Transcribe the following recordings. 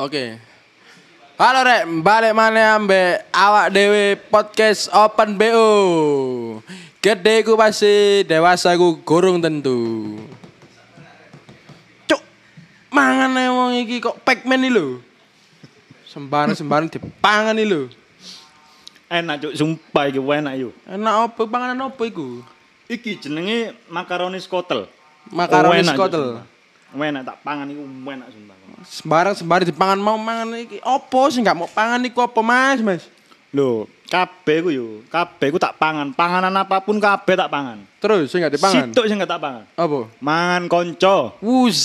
Oke. Halo rek, balik mana ambe awak dewe podcast Open BO. Gede ku pasti dewasa ku gurung tentu. Cuk, mangan ae wong iki kok Pac-Man iki lho. Sembarang-sembarang dipangan iki lho. Enak cuk, sumpah iki enak yuk. Enak apa panganan apa iku? Iki jenenge makaroni skotel. Makaroni skotel. Enak tak pangan iku enak sumpah. Sembarang sembarang dipangan mau mangan iki. Apa sih nggak mau pangan iku apa Mas, Mas? Lho, kabeh ku yo, kabeh ku tak pangan. Panganan apa pun kabeh tak pangan. Terus sing nggak dipangan. Situk sing gak tak pangan. Apa? Mangan konco. Wus,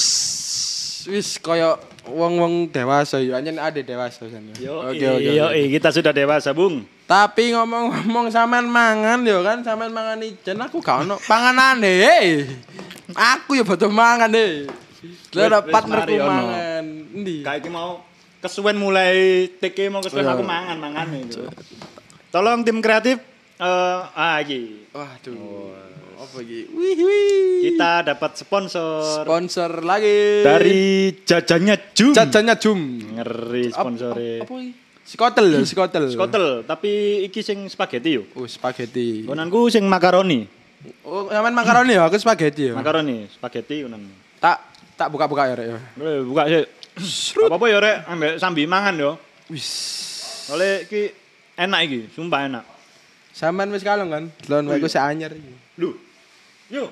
wis kaya wong-wong dewasa ya, anjen ada dewasa sana. Yo, Oke, oke, yo, kita sudah dewasa, Bung. Tapi ngomong-ngomong sampean mangan yo kan, sampean mangan ijen aku gak ono panganane. Hey. Aku ya butuh mangan deh. Ada wis, partnerku mari ono. mangan. Endi? Kayak mau kesuwen mulai TK mau kesuwen Iya. aku mangan mangan itu. Tolong tim kreatif eh ah iki. Waduh. Apa iki? Wih wih. Kita dapat sponsor sponsor lagi dari jajannya Jum. jajannya Jum. Ngeri sponsore. apa iki? Skotel ya, skotel. Skotel, tapi iki sing spaghetti yo. Oh, spaghetti. Gonanku sing makaroni. Oh, sampean makaroni ya, aku spaghetti ya. Makaroni, spaghetti gonan. Tak buka-buka ya, Rek. ya. Eh, buka sih. Apa-apa ya, Rek, ambek sambi mangan yo. Wis. Oleh iki enak iki, sumpah enak. Sampean wis kalong kan? Delon wae ku sik anyar iki. Lu. Yo.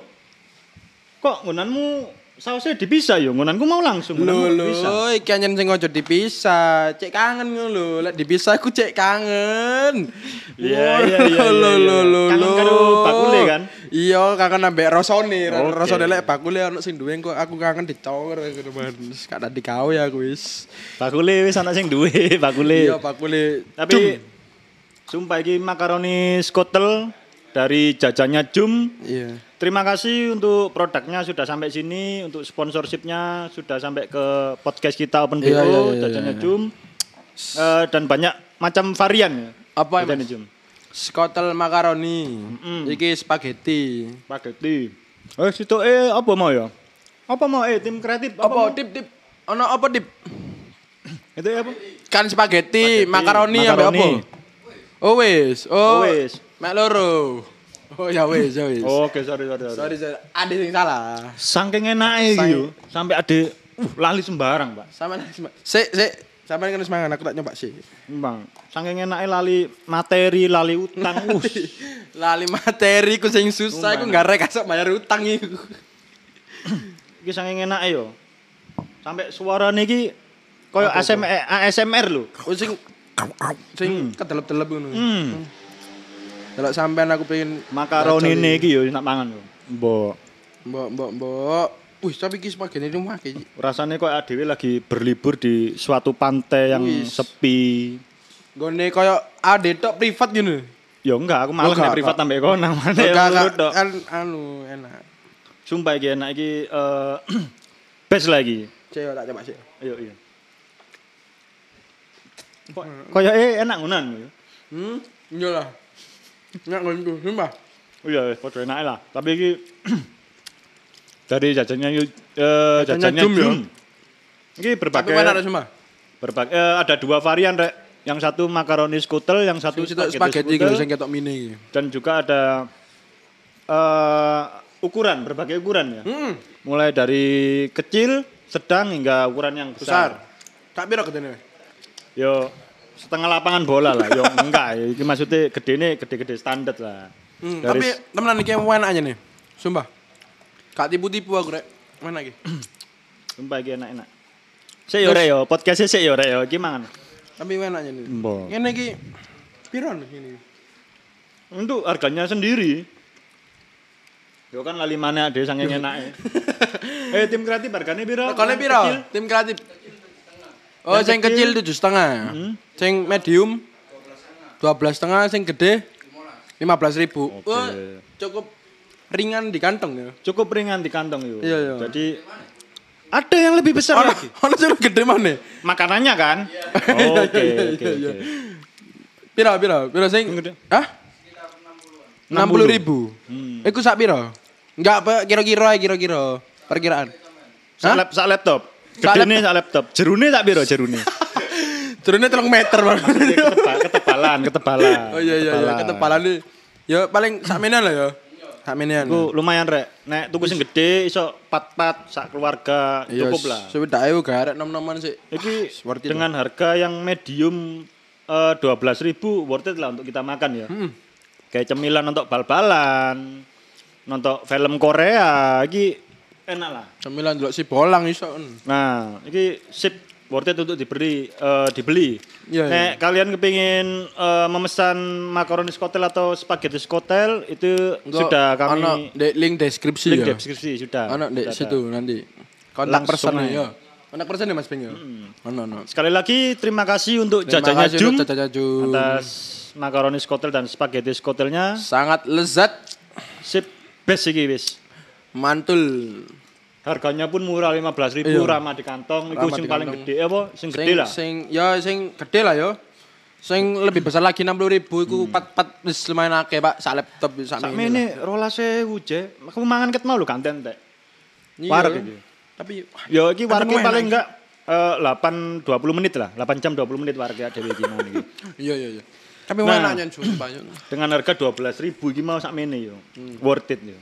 Kok ngonanmu sausnya dipisah yo? Ngonanku mau langsung. Lho lho, iki anyen sing ojo dipisah. Cek kangen ngono lho. Lek dipisah aku cek kangen. Iya, iya, iya, Lho iya, lho iya. lho. Kangen lho. karo bakule kan? Iya, kangen ambek rasane. Oke. Rasane lek bakule ono sing duwe kok aku kangen ngono man. Wis gak tadi gawe aku wis. Bakule wis ana sing duwe, bakule. Iya, bakule. Tapi Jum. sumpah iki makaroni skotel dari jajannya Jum. Iya. Terima kasih untuk produknya sudah sampai sini, untuk sponsorshipnya sudah sampai ke podcast kita Open BO, Iya, iya, iya, jajannya iya. Jum. Eh, dan banyak macam varian ya. Apa Mas? Jum. Skotel makaroni. Mm-mm. Iki spaghetti. Spaghetti. Eh, situ eh apa mau ya? Apa mau eh tim kreatif apa? Apa mau? tip tip? Ono apa tip? Itu apa? Kan spaghetti, Spaghetti, makaroni apa? Oh wis. Oh, Oh, wis. Mek loro. Oh ya wis, ya wis. Oh, Oke, sorry sorry sorry. Sorry, sorry. Ada yang salah. Saking enake iki yo, sampai ada uh lali sembarang, Pak. Sama Sik, sik. Sampai kan semangat aku tak nyoba sih. Bang, saking enake lali materi, lali utang. Lali materi ku sing susah aku nggak rek bayar utang iku. Iki saking enake yo. Sampai suarane iki koyo? ASMR, ASMR lho. Oh sing sing kedelep-delep ngono. Hmm. Kalau sampean aku pengen Makaroni bacol iki yo nak mangan yo. Mbok. Mbok, mbok, mbok. Wih, tapi ki spaghetti ini mah iki. Rasanya kok adewe lagi berlibur di suatu pantai yang Wis. sepi. Gone koyo ade tok privat ngono. Ya enggak, aku malah nek privat sampe kono mana Enggak, ya Dok. kan anu enak. Sumpah iki enak iki eh best lagi. Cek tak coba sih. Ayo iya. Kok koyo eh enak ngunan yo. Hmm, iya lah. Nggak ngono, sumpah. Oh iya, padha enak lah. Tapi iki dari jajannya eh Jajannya jajannya Jum, ya? Jum. Iki Tapi berbagai mana sumpah? berbagai eh, ada dua varian rek. Yang satu makaroni skutel, yang satu spaghetti gitu skutel, sing ketok mini iki. dan juga ada eh ukuran, berbagai ukuran ya. Hmm, Mulai dari kecil, sedang hingga ukuran yang besar. besar. Tak piro gedene? Yo setengah lapangan bola lah. Yo enggak, ya. Iki maksudnya gede nih, gede-gede standar lah. Hmm, Dari tapi temenan iki enak aja nih. Sumpah. Gak tipu-tipu aku rek. Mana iki? Sumpah iki enak-enak. Sik yo rek yo, podcastnya sik yo rek yo, iki mangan. Tapi enak aja nih. Mbok. Ngene iki piro ini? Untuk harganya sendiri. Yo kan lali mana ada sange enak Eh tim kreatif harganya piro? Yang piro? Tim kreatif. Oh, Yang sing kecil. tujuh setengah. Hmm. Sing medium dua belas setengah. Sing gede lima belas ribu. Oke. Wah, cukup ringan di kantong ya. Cukup ringan di kantong yo. Iya, iya. Jadi ada yang lebih besar Ono lagi. ono sing gede mana? Makanannya kan? Iya, Oke, iya, oke, iya, oke. Piro piro? Piro sing? Gede. Hah? Enam puluh ribu. Hmm. Iku sak piro? Enggak, kira-kira kira-kira. Perkiraan. Sak, lap, sak laptop. Gedene sak laptop. Jerune tak piro jerune? Jerone 3 meter. Ketebal, ketebalan, ketebalan. Oh iya iya iya ketebalan nih. Ya paling sakmenan lah ya. Sakmenan. Iku lumayan rek. Nek tuku sing gede iso pat-pat sak keluarga Iya, cukup lah. Sewidak ewu garek nom-noman sih. Iki it dengan harga yang medium eh, dua belas ribu worth it lah untuk kita makan ya. Hmm. Kayak cemilan untuk bal-balan, nonton film Korea, iki enak lah. Cemilan delok si bolang iso. Nah, iki sip worth it untuk diberi eh, dibeli. Iya, Nek kalian kepingin eh, memesan makaroni skotel atau spaghetti skotel itu sudah kami ono di link deskripsi link ya. deskripsi sudah. Ono di situ nanti. Kontak Langsung person ya. Kontak person ya Mas Peng ya. Ono ono. Sekali lagi terima kasih untuk Terima jajannya kasih Jum atas makaroni skotel dan spaghetti skotelnya. Sangat lezat, Sip, best iki wis. mantul. Harganya pun murah 15.000 ribu, Iya. ramah di kantong. Iku Ramah sing di paling gede apa? Sing Sing gede lah. sing ya sing gede lah yo. Sing lebih besar lagi 60 ribu Hmm. iku pat pat wis lumayan akeh Pak sak laptop sak mini. mene rolas sewu je. Aku mangan ket mau lho kanten tek. Iya. Wareg iki. Tapi Ya iki warga enak paling enggak eh, 8 20 menit lah. 8 jam 20 menit warga dhewe iki mangan iki. iya iya iya. Tapi Nah. mana nyen sumpah yo. Dengan harga 12.000 iki mau sak mene yo. Hmm. Worth it yo.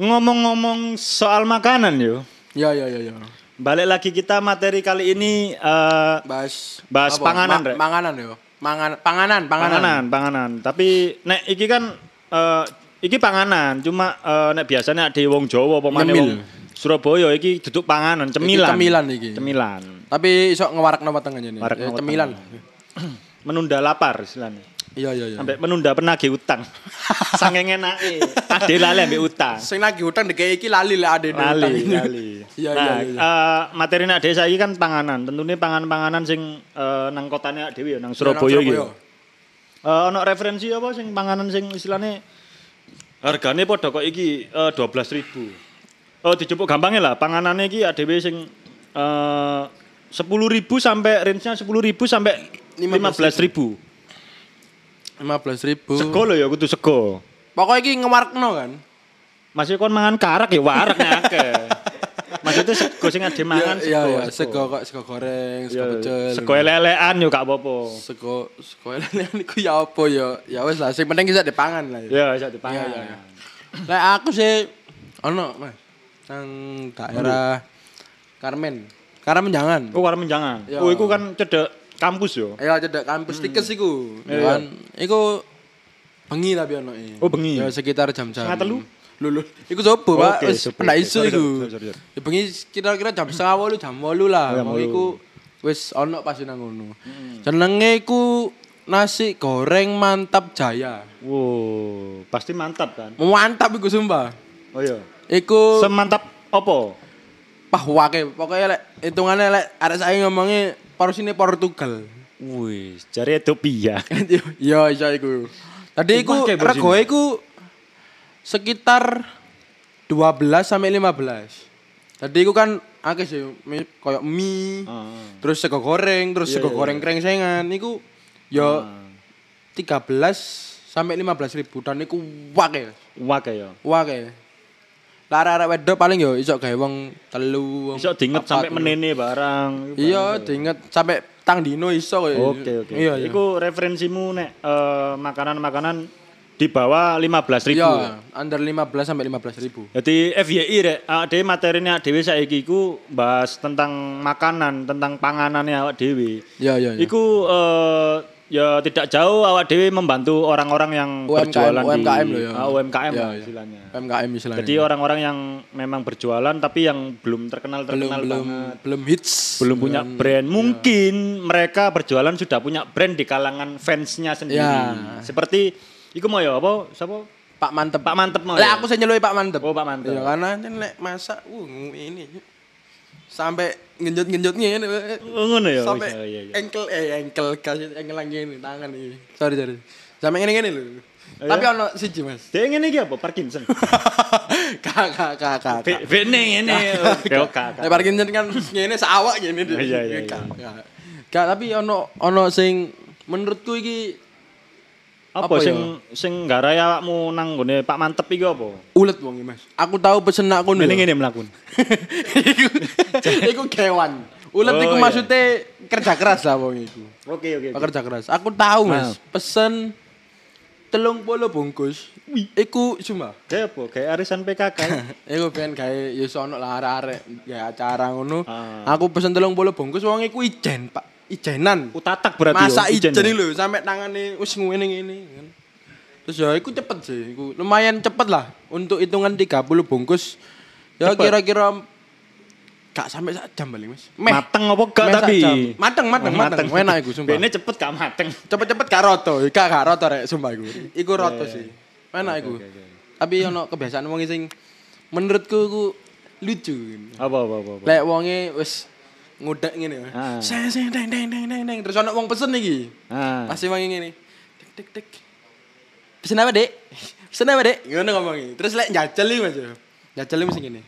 Ngomong-ngomong soal makanan yo. Iya iya iya iya. Balik lagi kita materi kali ini eh, Bahas Bahas panganan, Rek. Panganan yo. Mangan panganan, panganan. panganan, panganan. Tapi nek iki kan eh, iki panganan, cuma eh, nek biasanya ada wong Jawa apa maneh Nyemil. wong Surabaya iki duduk panganan, cemilan. cemilan iki. Cemilan. Tapi iso ngewarak nama tengahnya nih. Warak Ya, cemilan. Menunda lapar istilahnya. Iya iya iya. Sampai menunda penagih utang. Saking enake. Ade lali ambek utang. Sing nagih utang dikei iki lali lek ade Lali, lali. Iya nah, iya iya. eh, materi nek desa iki kan panganan. Tentunya panganan-panganan sing eh, nang kotane dhewe ya, nang Surabaya iki. Surabaya. Eh ono referensi apa sing panganan sing istilahnya hargane padha kok iki eh, 12.000. Oh dijupuk gampangnya lah, panganannya iki dhewe sing eh 10.000 sampai range-nya 10.000 sampai 15.000. 15 ribu. Sego lho ya kudu sego. Pokoknya iki ngewarakno kan. Masih kon mangan karak ya waraknya akeh. Maksudnya sego sing ade mangan Iya sego. iya sego kok sego goreng, sego Ya, pecel. Sego lelean yo gak apa-apa. Sego sego lele niku ya apa ya? Ya wis lah sing penting bisa dipangan lah. Ya. Ya iso dipangan. Iya, iya, Lek aku sih ono Mas. Nang daerah Karmen. Karmen jangan. Oh, warung menjangan. Ya. Oh, iku kan cedek kampus yo. Ayo cedek kampus tikes iku. Iya, Ya kan. Iku bengi tapi ono Oh, bengi? Ya sekitar jam-jam. Setengah telu? Lulu. Iku sopo, Pak? Wis pendak isu iku. Ya bengi kira-kira jam setengah wolu, jam wolu lah. Oh, wolu. iku wis ono pasti nang ngono. Jenenge iku nasi goreng mantap jaya. Wow, pasti mantap kan? Mantap iku sumpah. Oh iya. Iku Semantap opo? Pah wake. Pokoknya lek hitungane lek arek saya ngomongnya porsine Portugal. Wih, jari Ethiopia. Iya, iya iku. Tadi Iku regoe iku sekitar 12 sampai 15. Tadi iku kan akeh sih koyo mie, Ah. terus sego goreng, terus Iya, sego iya, goreng krengsengan iku yo 13 sampai 15 ribu dan iku wake. Wake ya. Wake. Lara-lara wedok paling yo iso gawe wong telu. wong Iso diinget iku. menene barang. Iya, diinget sampai tang dino iso. Oke, oke. Iya, iya. Iku referensimu nek eh, makanan-makanan di bawah 15.000 ribu. Iya, under 15 sampai 15 ribu. Jadi FYI rek, dhewe materinya dhewe saiki iku bahas tentang makanan, tentang panganannya awak dhewe. Iya, iya, iya. Iku eh, ya tidak jauh awak dhewe membantu orang-orang yang UMKM, berjualan UMKM di loh ya. Ah, UMKM lah iya. istilahnya. PMKM istilahnya. Jadi orang-orang yang memang berjualan tapi yang belum terkenal terkenal belum banget. belum hits. belum punya brand. Mungkin mereka berjualan sudah punya brand di kalangan fansnya sendiri. Ya. Seperti iku mau ya apa? Siapa? Pak Mantep. Pak Mantep mau. Lah ya? aku saya Pak Mantep. Oh, Pak Mantep. Ya karena lek masak uh ini sampai genjot-genjot ngene. Oh, ngono ya. Sampai Oh, iya, iya. engkel eh engkel kasih engkel lagi ini tangan ini. Sorry sorry. Sampai ngene ngene lho. Oh, Tapi ya? ono siji Mas. Dia ngene iki apa? Parkinson. Kak kak kak kak. Be- Bene ngene. Oke. Nek Parkinson kan ngene sawak ngene. Iya, iya, Kak, kak. Kak, tapi ono ono sing menurutku iki Apa, Apa sing ya? sing nggarai awakmu nang gone Pak Mantep iki apa? Ulet wong Mas. Aku tahu pesen nak kono. Ngene ya. ngene mlakun. iku kewan. Ulet Oh, iku iya. maksudnya kerja keras lah wong iku. Oke oke. Kerja keras. Aku tahu, Nah. Mas. Pesen telung puluh bungkus. Iku cuma. Kayak apa? Kayak arisan PKK. Iku ben gawe ya sono lah arek-arek gawe acara ngono. Ah. Aku pesen telung puluh bungkus wong iku ijen, Pak. Ijenan. Utatak berarti Masa yo, ijen ya? iki lho sampe tangane wis ngene ngene kan. Terus ya iku cepet sih, iku lumayan cepet lah untuk hitungan 30 bungkus. Ya kira-kira gak sampai sak jam paling Mas. Meh. Mateng apa gak Meh tapi? Mateng, mateng, Oh, mateng. Enak iku sumpah. Bene cepet gak mateng. Cepet-cepet gak roto, gak gak roto rek sumpah iku. Iku roto sih. Enak iku. Tapi ono kebiasaan wong sing menurutku iku lucu. Apa apa apa. apa. Lek wonge wis ngudek ngene. Ah. Seng seng deng deng deng deng deng. Terus ono wong pesen iki. Ah. Pasti wong ngene. Tik tik tik. Pesen apa, Dek? Pesen apa, Dek? Ngono ngomongi. Terus lek njajal iki Mas. Njajal iki mesti ngene.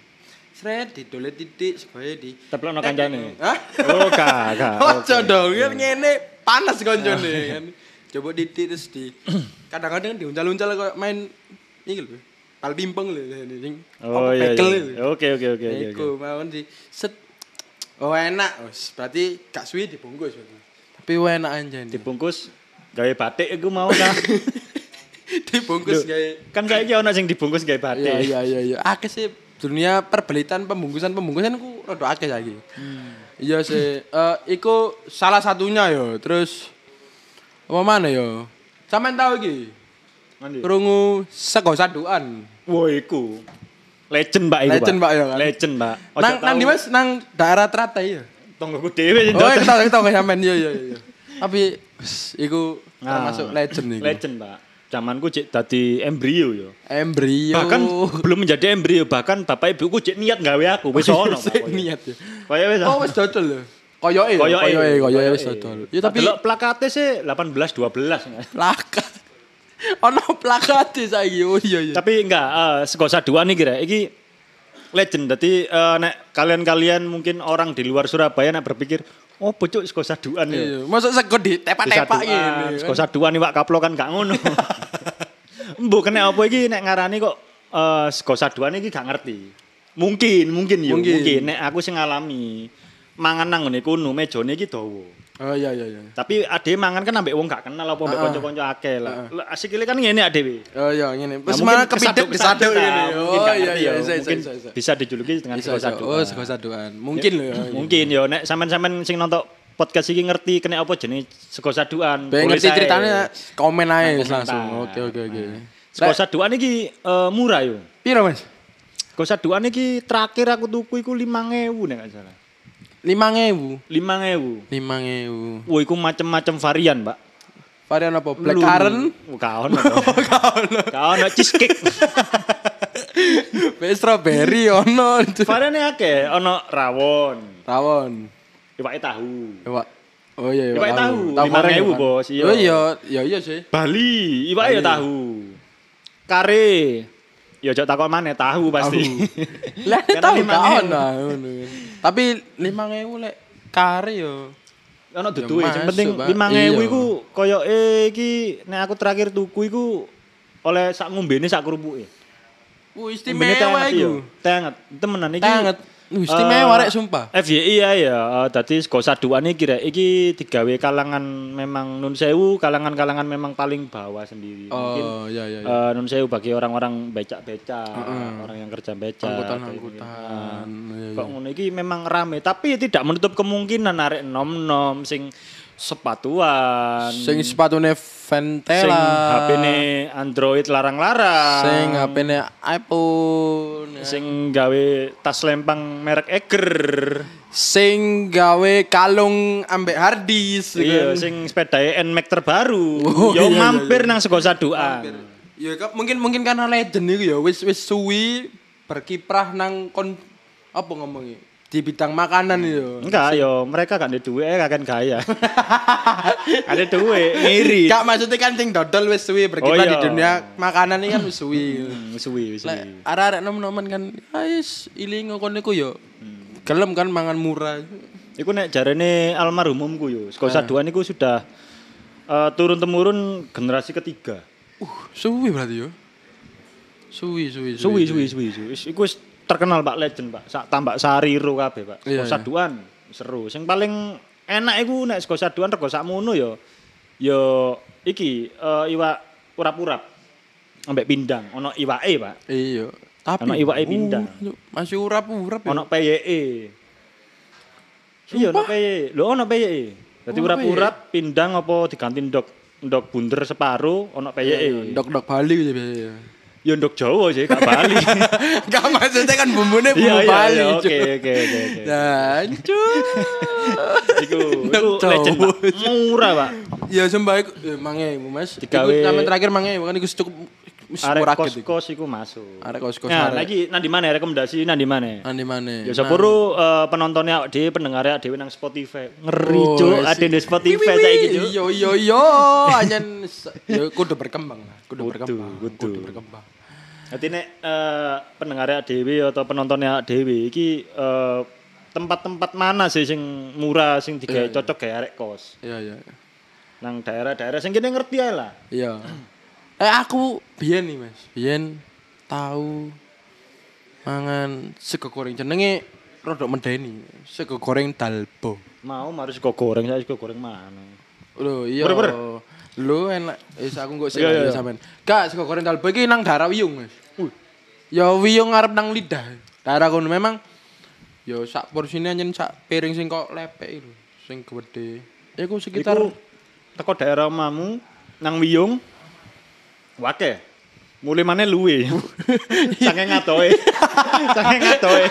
Sret didolet titik supaya di Teplokno kancane. Hah? Oh, gak, gak. Ojo dong, ngene panas koncone kan. Coba titik terus di kadang-kadang diuncal-uncal kayak main iki lho. Pal pimpong lho sing Oh iya iya. Oke oke oke oke. Iku mau di set. Oh enak, berarti gak suwi dibungkus berarti. Tapi enak anjen. Dibungkus gawe batik iku mau kan. dibungkus gawe Kan saiki ono sing dibungkus gawe batik. Iya iya iya iya. Akeh sih dunia perbelitan pembungkusan pembungkusan ku rada akeh saiki. Iya sih. Eh iku salah satunya yo. Terus apa mana yo? Sampeyan tahu iki? Krungu sego sadukan. Wah iku. Legend Mbak iku. Legend, Mbak, ya kan? Legend. Ojo Nang nang di Mas nang daerah Teratai ya. Tonggoku dhewe sing Oh, dodol. kita kita sampean yo yo yo. Tapi iku Nah, termasuk legend iku. Legend Mbak. Zamanku cek dadi embrio yo. Embrio. Bahkan belum menjadi embrio, bahkan bapak ibuku cek niat gawe aku wis ono. Sik niat ya. Kaya wis. Oh, wis dodol lho. Koyoke, Koyoke, koyoke, koyoke koyoke. wis dodol. Ya tapi Delok plakate sih 18 12. plakat. Ono plakat saiki. Oh iya iya. Tapi enggak, eh sego saduan iki kira iki legend. Dadi eh, nek kalian-kalian mungkin orang di luar Surabaya nek berpikir, oh bocok sego saduan ya. Iya, Masuk sego di tepak-tepak Saduan, gini. Sego saduan iwak kaplo kan gak ngono. Mbok kena apa iki nek ngarani kok eh sego saduan iki gak ngerti. Mungkin, mungkin yo, Mungkin. mungkin. Nek aku sing ngalami mangan nang ngene kono mejane iki dawa. Oh iya iya iya. Tapi ade mangan kan ambek wong gak kenal apa ambek Heeh. kanca-kanca akeh lah. Lah, Asikile kan ngene adewe. Oh iya ngene. Nah, Wis kepidek kesaduk- disaduk ngene. Oh gak iya ngerti iya ya, bisa mungkin bisa bisa. bisa dijuluki dengan sego bisa. saduan. Oh sego saduan. Mungkin lho ya. Mungkin yo nek sampean-sampean sing nonton podcast iki ngerti kena apa jenis sego. Pengen tulis ngerti ceritanya komen aja Nah, langsung. Oke oke oke. Sego saduan iki eh, murah yo. Piro Mas? Sego saduan iki terakhir aku tuku iku 5000 nek gak salah. 5000. 5000. 5000. Wah, iku macem-macem varian, Mbak. Varian apa? Black Lu- currant. Ono. Gak ono cheesecake. Be strawberry ono. Variane akeh, ono rawon, Rawon. iwake tahu. Iwak. Oh iya, Iwak tahu, Tahu 5.000, goreng, kan? Bos, iya. Oh iya, iya iya sih. Bali, iwake ya tahu. Kare. Ya ojo takon maneh tahu pasti. Lah tahu 5.000. gak ono. Tapi 5000 lek kare yo. Ono duduhe, sing penting Pak. 5000 Iya. iku koyoke iki nek aku terakhir tuku iku oleh sak ngombene sak kerupuke. Ngombene istimewa iku. Tenget, temenan iki. Tanget. Wih, istimewa rek sumpah. FYI ya ya, eh, dadi sego saduan iki rek iki digawe kalangan memang nun sewu, kalangan-kalangan memang paling bawah sendiri. Mungkin Oh, iya iya iya. eh, nun sewu bagi orang-orang becak-becak, orang yang kerja becak. Angkutan-angkutan. Nah, Iya, iya. Kok ngono iki memang rame, tapi tidak menutup kemungkinan arek nom-nom sing sepatuan. Sing sepatune sing Ventela. HP-ne Android larang-larang. Sing HP-ne iPhone. sing gawe tas lempang merek Eger. Sing gawe kalung ambek hardis. Iya, sing sepedae NMAX terbaru. Oh, Yo iya, iya, mampir iya. nang sego saduan. Ya kak, mungkin mungkin karena legend itu ya wis wis suwi berkiprah nang kon apa ngomongnya di bidang makanan itu. Enggak, yo mereka gak ada duit, eh kakek kaya. ada duit, ngiri. Kak maksudnya kan sing dodol wis suwi berkiprah Oh, di iya. dunia makanan ini kan wis suwi. Hmm, suwi, suwi. Lek arek-arek nom-noman kan ais iling kon niku yo. Hmm. Gelem kan mangan murah. Iku nek jarene almarhumumku yo, sego Ah. saduan iku sudah eh, turun temurun generasi ketiga. Uh, suwi berarti yo. Suwi, suwi, Suwi suwi suwi suwi. Wis- Iku wis terkenal Pak Legend, Pak. Sak tambak sari ro kabeh, Pak. Iya, Sego iya. saduan seru. Sing paling enak iku nek sego saduan rego sakmono ya ya iki eh, iwak urap-urap. Ambek pindang, ono iwake, Pak. Iya. Tapi Ono iwake pindang. Uh, masih urap-urap ya. Ono peyeke. Iya, ono peyeke. Lho ono peyeke. Dadi urap-urap pindang apa diganti ndok ndok bunder separo ono peyeke. Dok-dok Bali gitu. Ya ndok Jawa sih, gak Bali. Enggak maksudnya kan bumbunya bumbu Iya, iya, Bali. iya, Cuk. oke, oke, oke. Nah, cuk. Iku, iku legend, Jawa. Pak. Murah, Pak. Ya sumpah iku eh, mange Mas. Iku Digawe- sampe terakhir mange kan iku cukup Arek gitu. kos-kos iku masuk. Arek kos-kos Nah, lagi nang di mana rekomendasi nang di mana? Andi mana? Ya sepuro eh, penontonnya awak dhewe pendengarnya awak dhewe nang Spotify. Ngeri, Oh, Cuk. iya Ada sih. di Spotify saiki. Cuk. Iya iya iya, anjen ya kudu berkembang lah, kudu berkembang, kudu berkembang. Jadi nek eh, pendengarnya dewi atau penontonnya dewi, iki eh, tempat-tempat mana sih sing murah sing digawe Iya, iya. cocok kayak arek kos. Iya iya. Nang daerah-daerah sing kene ngerti ae lah. Iya. Eh aku biyen nih Mas, biyen tahu mangan sego goreng jenenge rodok medeni, sego goreng dalbo. Mau harus kok goreng saya kok goreng mana. Lho iya. Ber. Lu enak wis aku nggo sing Iya, iya, sampean. Gak sego goreng dalbo iki nang daerah Wiyung Mas. Ya Wiyung ngarep nang lidah. Daerah kono memang ya sak porsine anjen sak piring sing kok lepek lho, sing gede. Iku sekitar Iku teko daerah omamu nang Wiyung. Wake. Mulai mana luwe. Saking ngatoe. Saking ngatoe.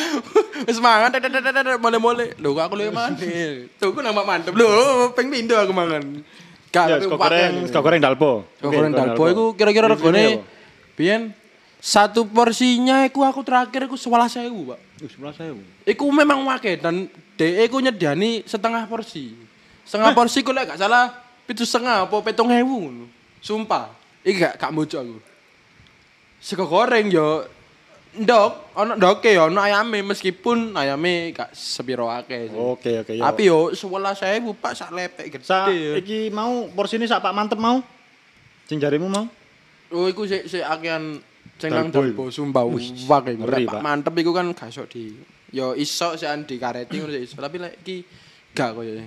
Wis mangan tet tet tet mole-mole. Lho kok aku mangan. Tuh aku nambah mantep. Lho ping pindho aku mangan. Gak Ya, tapi goreng, goreng dalpo. Goreng dalbo iku kira-kira regane biyen satu porsinya iku aku terakhir iku 11.000, Pak. Wih, sebelah saya. Iku memang wake dan DE ku nyediani setengah porsi. Setengah porsi ku lek gak salah pitu setengah apa petong ewu ngono. Sumpah. Iki gak gak mojo aku. Sego goreng yo ndok, ono ndoke yo ono ayame meskipun ayame gak sepiro akeh. Oke, oke. ya. Tapi yo 11.000 Pak sak lepek gede. Sa, yo. iki mau porsi ini sak Pak Mantep mau? Sing jarimu mau? Oh iku sik sik akehan sing nang Dalbo Wih, wake ngeri, Pak mantep iku kan gak iso di yo iso sik di kareti ngono iso tapi lek iki gak koyo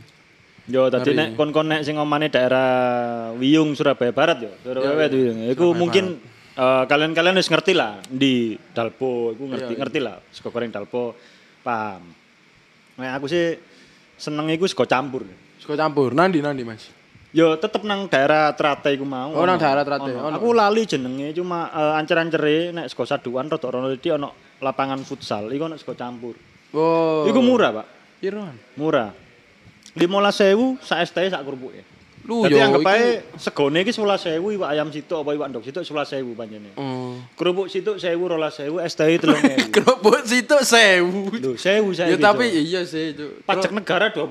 Yo, tadi nek kon-kon nek sing omane daerah Wiyung Surabaya Barat yo. Surabaya Iya, Wiyung. Iku Surabaya mungkin eh, kalian-kalian wis ngerti lah di Dalpo, iku ngerti Iya, iya. ngerti lah. Sego goreng Dalpo paham. Nah, aku sih seneng iku sego campur. Sego campur nandi nandi Mas. Yo tetep nang daerah Trate iku mau. Oh, nang daerah Trate, Ono. Aku lali jenenge cuma eh, ancer-ancere nek sego saduan rada rono iki ono lapangan futsal, iku ono sego campur. Oh. Iku murah, Pak. Piroan? Murah. 15.000 sak STE sak kerupuk Lu Jadi yo anggap ae segone iki 11.000 iwak ayam situk apa iwak ndok situk 11.000 panjene. Oh. Kerupuk situk 1.000 12.000 STI 3.000. Kerupuk situ sewu. Lho 1.000 saya Ya tapi iya sih itu. pajak negara 20%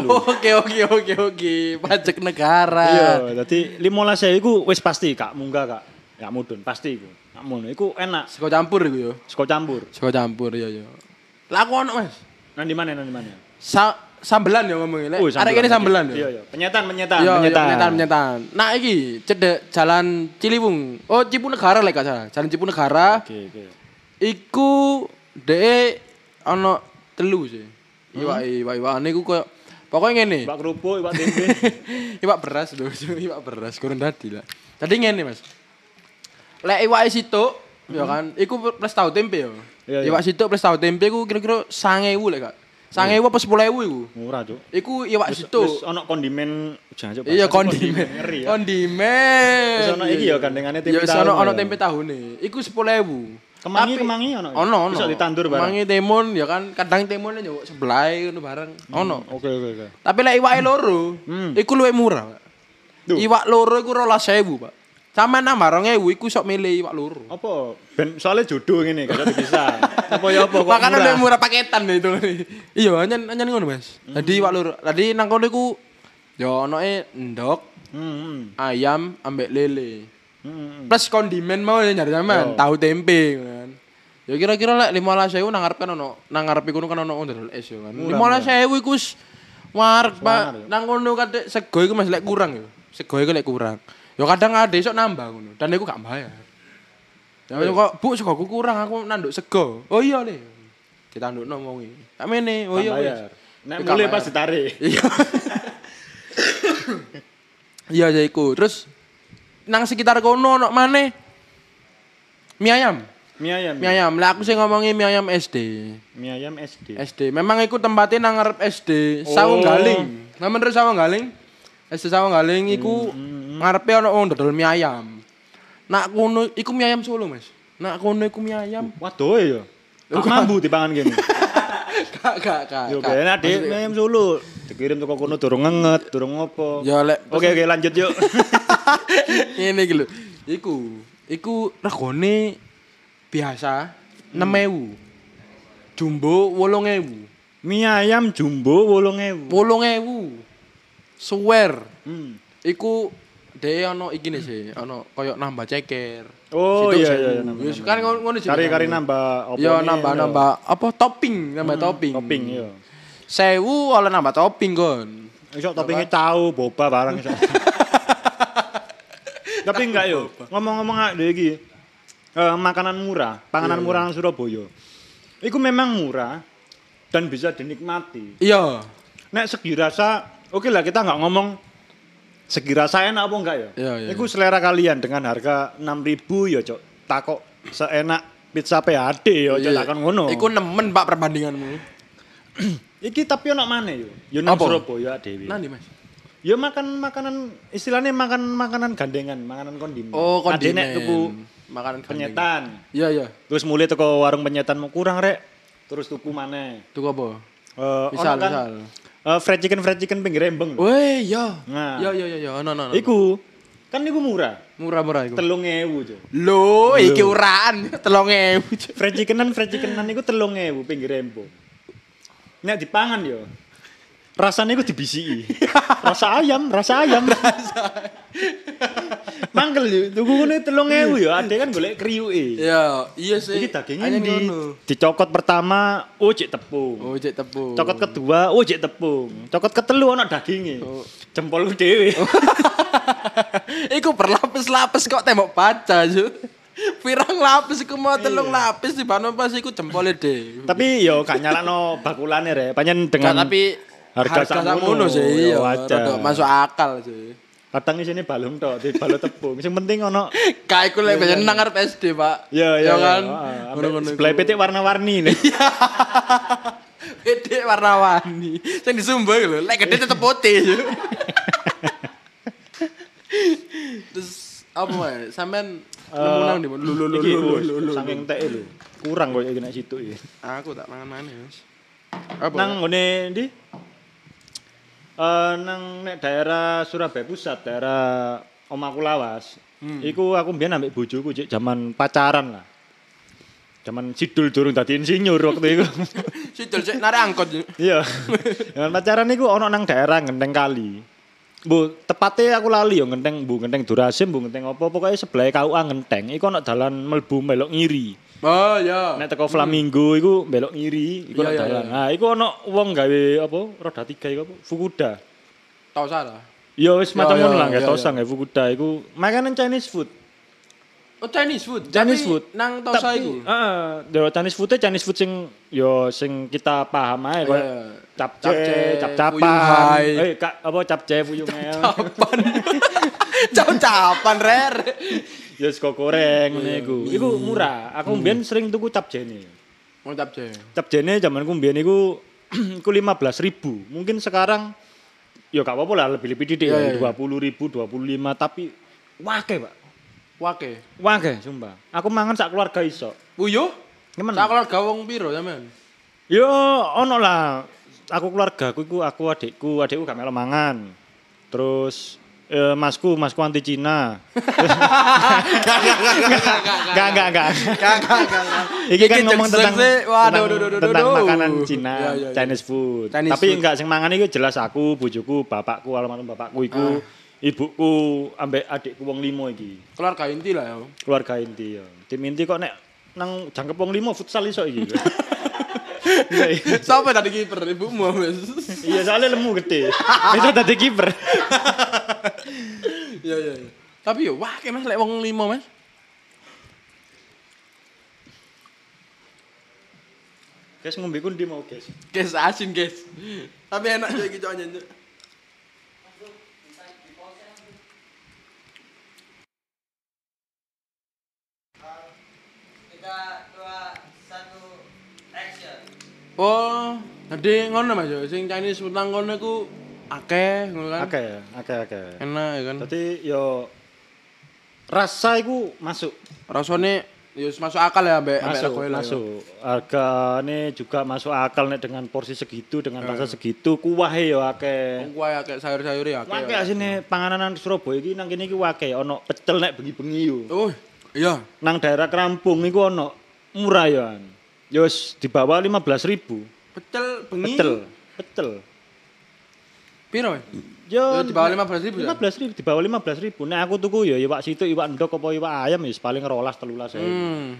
lho. Oke oke oke oke pajak negara. Iya, dadi 15.000 iku wis pasti Kak munggah Kak. Ya mudun pasti iku. Nak mono iku enak Sego campur iku yo. sego campur. Sego campur iya iya. Lah aku ono Mas. Nang di mana nang di mana? Sa sambelan ya ngomongnya. Lek Oh, arek kene sambelan Iya, yo. iya. Penyetan, penyetan, Iya, iya, penyetan. penyetan, penyetan. Nah, iki cedek Jalan Ciliwung. Oh, Cipunegara lek gak salah. Jalan Cipunegara. Oke, oke. Iku dhek ana telu sih. Iwak iwak iwakane iku koyo pokoknya ngene. Iwak kerupuk, iwak tempe. iwak beras lho, iwak beras kurang dadi lah. Tadi ngene, Mas. Lek iwake situk, ya kan, iku plus tahu tempe yo. Iya, iya. Iwak situk plus tahu tempe iku kira-kira 9.000 lek gak. 9.000 apa 10.000 iku. Murah, Cuk. Iku iwak Wis situk. wis ono kondimen jangan coba. Iya kondimen. Ya. Kondimen. Wis ono iki ya gandengane tempe Ya tahu ono ono ya. tempe tahune. Iku 10.000. Kemangi Tapi- kemangi ono. ya? Ono ono. Bisa ditandur barang. Kemangi timun ya kan kadang timunnya yo sebelah ngono bareng. Ono. Oke oke oke. Tapi lek iwake loro, Hmm. iku luwih murah. Pak. Iwak loro iku 12.000, Pak. Sama nambah 2.000 iku sok milih iwak loro. Apa? Ben soalnya jodoh ngene gak bisa. Apa ya apa kok Makanya murah? murah paketan itu. iya, anyen anyen ngono, Mas. Tadi iwak loro. Tadi nang kono iku yo onoke ndok, Hmm, hmm. ayam, ambek lele. Hmm, hmm. Plus kondimen mau ya nyari Yo. tahu tempe kan. Ya kira-kira lek 15.000 nang ngarep kan ono, nang ngarep iku kan ono ondel es yo kan. Murah, 15.000 iku wis Wareg, Pak. Ya. Nang kono kadek sego iku masih lek kurang yo. Sego iku lek kurang. Yo kadang ada iso nambah ngono. Dan iku gak bayar. Ya kok bu segoku kurang aku nanduk sego. Oh iya le. Ditandukno wong iki. Tak mene. Oh iya. bayar. Nek mulai pas ditarik. Iya. Iya ya iku. Terus nang sekitar kono ono maneh mie ayam. Mie ayam. Mie ayam. Lah aku sing ngomongi mie ayam SD. Mie ayam SD. SD. Memang iku tempatnya nang ngarep SD Oh. Sawung Galing. Nah menurut Sawung Galing, SD Sawung Galing iku ngarepe ono wong dodol mie ayam. Nak kono iku mie ayam Solo, Mas. Nak kono iku mie ayam. Waduh ya. Kok mambu dipangan gini. Gak gak gak. Yo kayaknya dek mie ayam Solo. Dikirim toko kono durung ngenget, durung ngopo. Ya lek Oke oke lanjut yuk. Ngene iki lho. Iku, iku regane biasa 6000. Jumbo 8000. Mie ayam jumbo 8000. 8000. Swear. Hmm. Iku dhek ono iki nih sih, ono koyo nambah ceker. Oh Situ iya iya iya, nambah, Wis kan ngono sih. Kari-kari nambah Ya nih, nambah ya. nambah apa topping, nambah topping. Topping iya. Sewu oleh nambah topping kon. Iso toppingnya tahu, boba barang iso. Tapi enggak yo. Ngomong-ngomong ada iki. eh, makanan murah, panganan Iya, murah nang Surabaya. Iku memang murah dan bisa dinikmati. Iya. Nek segi rasa, oke lah kita nggak ngomong segi rasa enak apa enggak ya? Iya, iya, Iku selera kalian dengan harga 6000 ya, Cok. Takok seenak pizza PAD ya, Cok, takon ngono. Iku nemen Pak perbandinganmu. Iki tapi ono mana yo? Yo nang? Surabaya dhewe. Nanti Mas. Ya makan makanan istilahnya makan makanan gandengan, makanan kondimen. Oh, kondimen. nek tuku makanan penyetan. Iya, iya. Terus mulai teko warung penyetan mau kurang rek. Terus tuku maneh. Tuku apa? Eh Misal, ono kan misal. Eh, fried chicken fried chicken pinggir rembeng. lho. Weh, iya. Nah. Iya, iya. Ono, ono. ono. Iku kan iku murah. murah-murah iku. Telung ewu jo. Lho, iki uraan 3000. Fried chickenan fried chickenan iku telung ewu pinggir rembeng. Nek dipangan yo. Rasanya iku dibisiki. rasa ayam, rasa ayam. Mangkel yo, tuku ngene telung ewu yo, ade kan golek kriuke. Iya, iya sih. Iki dagingnya di dicokot pertama, oh cek tepung. Oh, cek tepung. Cokot kedua, oh cek tepung. Cokot ketelu ana daginge. Oh. Jempol dhewe. Iku berlapis-lapis kok tembok baca, Ju. Pirang lapis iku mau telung lapis di bano pas iku jempolnya deh. Tapi yo gak nyalakno bakulane re. Panjen dengan tapi harga harga sakmono sih, ya iya. Masuk akal sih. Kadang isine balung tok, di balung tepung. Sing penting ono Kayak iku lek biasa nang arep SD, Pak. ya ya kan. Heeh, Ngono-ngono. Sebelah pitik warna-warni nih. Gede warna-warni. Sing disumbang lho, lek gede tetep putih. Terus apa Mas? Sampean nemu nang di mana? Lho lho lho. Saking teke lho. Kurang iki nek situ iki. Aku tak mangan mana, Mas? Apa? Nang ngene ndi? Eh nang nek daerah Surabaya Pusat, daerah Omaku Lawas. Hmm. Iku aku mbiyen ambek bojoku cek zaman pacaran lah. Zaman sidul durung dadi insinyur waktu itu. Sidol cek narik angkot. Iya. Zaman pacaran iku ono nang daerah Genteng Kali. Bu, tepatnya aku lali yo Genteng, Bu Genteng Durasim, Bu Genteng apa pokoknya sebelah KUA Genteng iku ono dalan melbu melok ngiri. Oh iya. Nek teko Flamingo iku belok ngiri, iku ono iya, dalan. iya. Nah, iku ono wong gawe apa roda tiga iku apa? Fukuda. Tahu salah. Ya wis Iya, macam ngono lah, Tosa iya. gawe Fukuda iku makanan Chinese food. Oh Chinese food. Chinese Tapi food. Nang Tosa iku. Heeh, yo Chinese food Chinese food sing yo sing kita paham ae koyo capce, cap-capan. Eh, kak, apa capce fuyung. Capan. Capan rer. Ya sego goreng Iya, ngene iku. Iku murah. Aku mbiyen sering tuku capjene. Mau capce. Capjene zamanku mbiyen iku iku 15.000. Mungkin sekarang ya gak apa-apa lah lebih-lebih didik Iya, ya, iya, 20.000, 25 tapi wake, Pak. Wake. Wake, sumpah. Aku mangan sak keluarga iso. Uyo? Gimana? Sak keluarga wong piro sampean? Yo ono lah. Aku keluarga aku iku aku adikku, adikku gak melo mangan. Terus eh, masku, masku anti Cina. Enggak, enggak, enggak. Iki kan Iki ngomong jokes tentang. Waduh, tentang, tentang makanan Cina, Iya, iya, iya. Chinese food. Chinese Tapi food. enggak sing mangan itu jelas aku, bojoku, bapakku, almarhum bapakku iku, Ah. ibuku, ambek adikku wong limo iki. Keluarga inti lah ya. Keluarga inti ya. Tim inti kok nek nang jangkep wong limo futsal iso iki. Iya, iya. Siapa tadi kiper? Ibumu. Iya, soalnya lemu gede. Bisa tadi kiper. Iya, iya, iya. Tapi yo wah kayak Mas lek wong limo, Mas. Guys ngombe ku ndi mau, guys? Guys asin, guys. Tapi enak juga gitu aja. Cuk. Action. Oh, tadi ngono Mas yo. Sing Chinese utang ngono iku akeh ngono kan. Oke, oke, oke. Enak ya kan. Dadi yo rasa iku masuk. Rasane yo masuk akal ya Masuk, regoe lah, yo. masuk. Hargane juga masuk akal nek dengan porsi segitu, dengan rasa segitu, kuwahe yo akeh. Kuwi akeh sayur-sayur ya akeh. Wake asine panganan Surabaya iki nang kene iki wake ono pecel nek bengi-bengi yo. Oh, iya. Nang daerah Krampung iku ono murah yo. An. Yo wis di bawah 15.000. Pecel bengi. Pecel, pecel. Piro? Mas? Yo, di bawah 15.000 ya? 15.000 di bawah 15.000. Nek aku tuku yo iwak situ, iwak ndok apa iwak ayam wis paling 12 13 Hmm.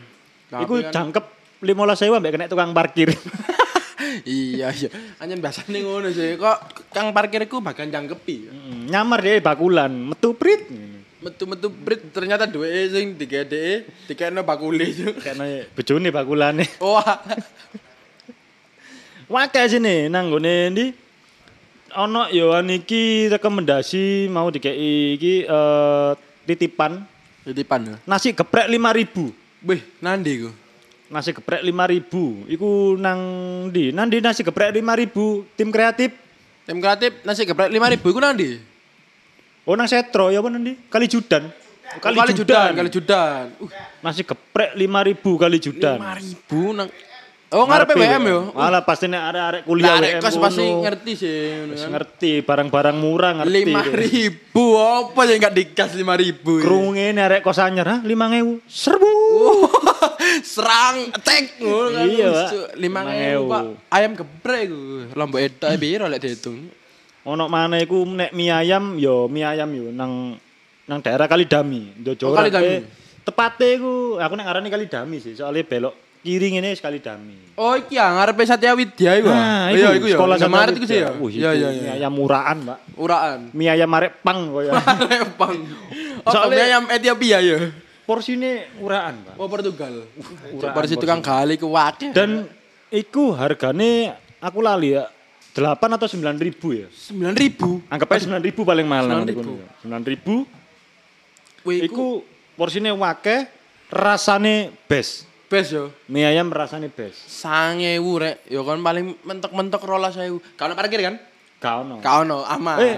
Iku Tapi kan- jangkep 15.000 ambek kena tukang parkir. iya iya. Anjen biasane ngono sih. Kok kang parkirku bagian jangkepi. Mm, Nyamar deh bakulan, metu prit. Metu-metu brit ternyata duwe sing digedeke dikene bakule itu. Kena bojone bakulane. Wah. Wake sini nang gone ndi? Ono yo an iki rekomendasi mau dikei iki eh, titipan Titipan ya. nasi geprek 5000. Wih, nandi ku. Nasi geprek 5000. Iku nang ndi? Nang ndi nasi geprek 5000 tim kreatif. Tim kreatif nasi geprek 5000 iku nandi? Oh nang Setro ya apa nang ndi? Kali Judan. Kali, kali judan, kali judan. Uh, Nasi geprek 5000 kali Judan. 5000 nang Oh, ngarepe WM yo. Malah pasti nek arek-arek kuliah WM kos pasti ngerti sih kan. ngerti barang-barang murah ngerti. Lima ribu apa yang nggak dikas lima ribu? Krunge nek arek kos anyar ha 5000 serbu. Serang attack ngono kan. Iya, Pak. Lima 5.000. Pak. Ayam geprek ku. Lombok eta biro lek dihitung. Ono mana iku nek mie ayam yo mie ayam yo nang nang daerah Kalidami, Ndojo. Oh, Kalidami. Eh, Tepate iku aku nek ngarani Kalidami sih, soalnya belok kiri ngene wis Kalidami. Oh iki ya ngarepe Satya Widya iku. Nah, iya iku ya. sekolah Indomaret iku sih ya. Iya iya Mie iya. ayam murahan, Pak. Uraan. Mie ayam arek pang koyo. Lepang. Oh, Soalnya- Soalnya ayam Ethiopia ya. Porsine murahan, Pak. Oh Portugal. uraan Porsi tukang gali wakil. Dan iku hargane aku lali ya 8 atau 9 ribu ya. sembilan ribu. Anggap aja 9 ribu paling mahal. 9.000. nang kono ya. 9 ribu. Wih, iku porsine wake, rasane best. best yo. Mie ayam rasane best. Sangewu rek. Yo kan paling mentok-mentok rolas sewu. Kalau parkir kan? Gak ono. Kau no aman. Eh,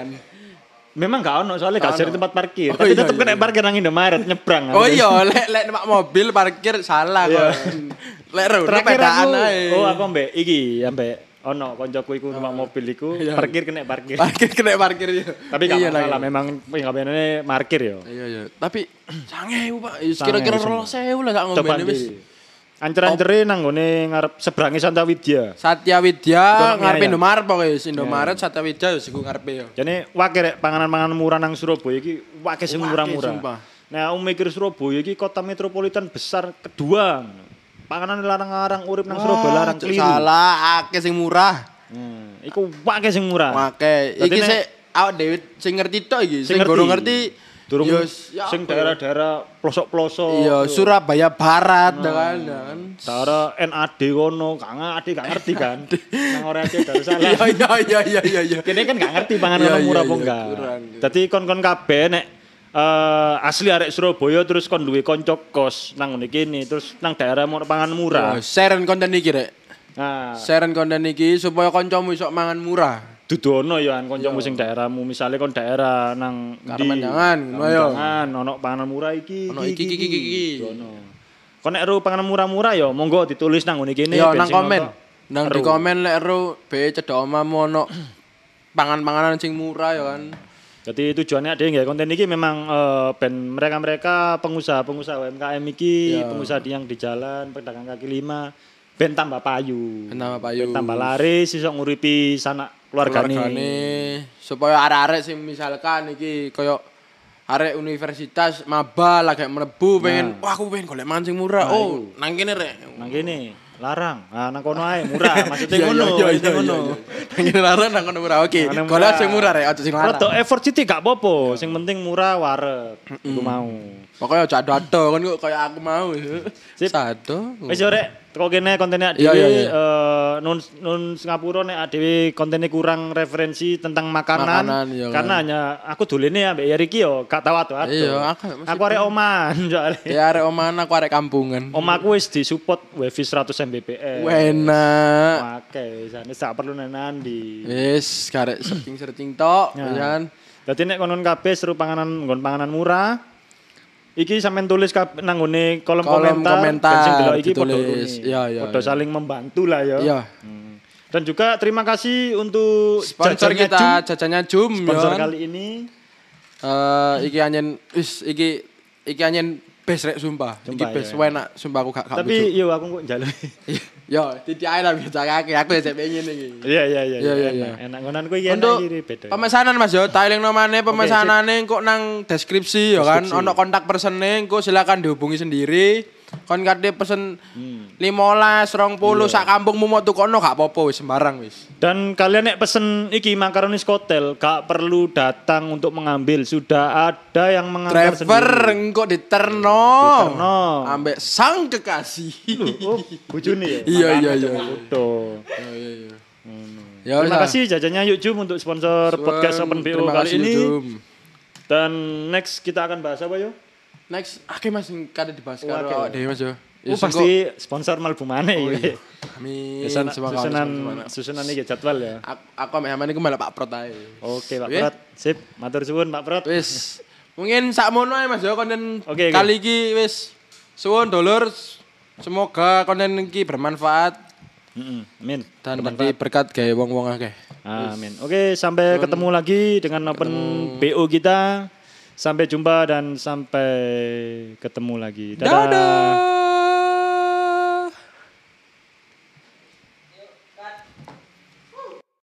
Memang gak ono soalnya gak ono. tempat parkir. Oh, Tapi iya, tetep iya, kena iya. parkir nang Indomaret nyebrang. Oh iya, lek lek numpak mobil parkir salah Iya. kok. Lek Terakhir pedaan ae. oh aku ambek iki ambek ono koncoku iku numpak mobil iku Iya. parkir kena parkir. parkir kena parkir ya. Tapi gak Iya lah, masalah iya. memang pengabenane parkir yo. Iya iya. Tapi sangewu Pak. Ya, Sangewu, Kira-kira sangewu. rolas sewu lah sak Coba ngombe wis. Ancer-ancere nang ngone ngarep seberangi. Satya Widya mie ngarepe ayam. Indomaret pokoknya Indomaret Satya Widya yo siku ngarepe yo. Jane wake rek panganan-panganan murah nang Surabaya iki wake sing murah-murah. Nah, aku mikir Surabaya iki kota metropolitan besar kedua. Panganan larang-larang urip nang Surabaya larang keliru. Salah akeh sing murah. Hmm, iku wake sing murah. Berarti iki sik awak dhewe sing ngerti tok iki, Sing sing ngerti. gorong ngerti. Durung ya sing daerah-daerah pelosok-pelosok. Iya, Surabaya Barat kan. kan. Daerah NAD kono, gak ngerti, gak ngerti kan. Nang ora aja Darussalam. Iya iya iya iya iya. Kene kan gak ngerti panganan murah apa enggak. Dadi kon-kon kabeh nek eh, asli arek Surabaya terus kon duwe kanca kos nang ngene kene terus nang daerah mau pangan murah. Yo, Share konten iki rek. Nah, Share konten iki supaya kancamu iso mangan murah. dudu ono ya an kancamu sing daerahmu, misale kon daerah nang ndi? Karmendangan, ngono ya. Ono panganan murah iki. Ono iki, iki, iki, iki. Kon nek ero panganan murah-murah ya monggo ditulis nang ngene kene Yo ben nang komen. Nang di komen lek ero be cedok omamu ono pangan-panganan sing murah ya kan. Jadi tujuannya ada nggak konten ini memang eh, ben mereka-mereka pengusaha-pengusaha UMKM iki, Iya. pengusaha di- yang di jalan, pedagang kaki lima, ben tambah payu. Ben tambah payu. Ben tambah laris iso nguripi sanak keluargane. keluargane supaya arek-arek sing misalkan iki koyo arek universitas maba lagi mlebu pengen wah aku pengen golek mangan sing murah. oh, nang kene rek. Nang kene. Larang. Ah nang kono ae murah, maksudnya Iya, ngono, iya, iya, maksudnya iya, ngono. iya. Nang kene larang nang kono murah. Oke. Kalau sing murah rek, aja sing larang. Rodok effort sithik gak apa-apa, sing penting murah wareg. Iku mau. Pokoknya aja ado-ado kan kok kayak aku mau. Sip. Sado. Wis yo rek, teko kene kontennya Iya, dhewe iya, iya. eh, nun nun Singapura nek dhewe kontennya kurang referensi tentang makanan, Makanan, iya karena kan. hanya aku dolene ambek Yari ki yo gak tau ado Iya, aku Aku arek oman soalnya. Ya arek omahan aku arek kampungan. Omaku wis disupport wifi 100 Mbps. Enak. Oke, sana sak perlu nanandi. Wis karek searching-searching tok, Ya. ya kan. Dadi nek konon kabeh seru panganan nggon panganan murah. Iki sampean tulis nang nggone kolom, Kolom komentar, komentar sing delok iki padha. Iya, iya, Padha iya. saling membantu lah ya. Iya. Hmm. Dan juga terima kasih untuk Sponsor jajannya kita Jum. jajannya Jum Sponsor ya kan. kali ini Eh iki anjen wis iki iki anjen best rek sumpah. Iki best ya. enak sumpah aku gak gak tapi yo aku kok njaluk. Yo, titik ae lah biasa kaki aku ya sik pengen iki. Iya iya iya. Iya, iya, enak. iya. Enak ngonanku iki enak iki beda. pemesanan Mas yo, tailing nomane pemesanane kok nang deskripsi ya kan. Ono kontak persene kok silakan dihubungi sendiri. Kon kate pesen Hmm. 15, 20 Iya. sak kampungmu mau tukono gak apa-apa wis sembarang wis. Dan kalian nek pesen iki makaroni skotel gak perlu datang untuk mengambil, sudah ada yang mengantar Driver sendiri. engko diterno. Diterno. Ambek sang kekasih. Oh, bojone ya. Iya, iya, iya. coba foto. Iya iya iya. Ngono. Ya, Terima kasih jajannya Yuk Jum untuk sponsor podcast Open BO kali ini. Jum. Dan next kita akan bahas apa yo? Next, akeh Mas sing kada dibahas Oh, karo akeh. awak dhewe Mas yo. Oh, pasti sponsor Malbu mana Oh, ya. iya. Amin. Susunan, susunan, susunan ini jadwal ya. Aku ambek Aman iku malah Pak Prot ae. Oke Pak. Prat, sip. Matur suwun Pak Prat. Wis. Mungkin sakmono ae Mas yo konten oke. kali iki wis suwun dulur. Semoga konten iki bermanfaat Mm-mm, Amin. dan nanti berkat gawe wong-wong akeh. Amin. Oke, sampai ketemu lagi dengan open BO kita. Sampai jumpa dan sampai ketemu lagi. Dadah. Dadah.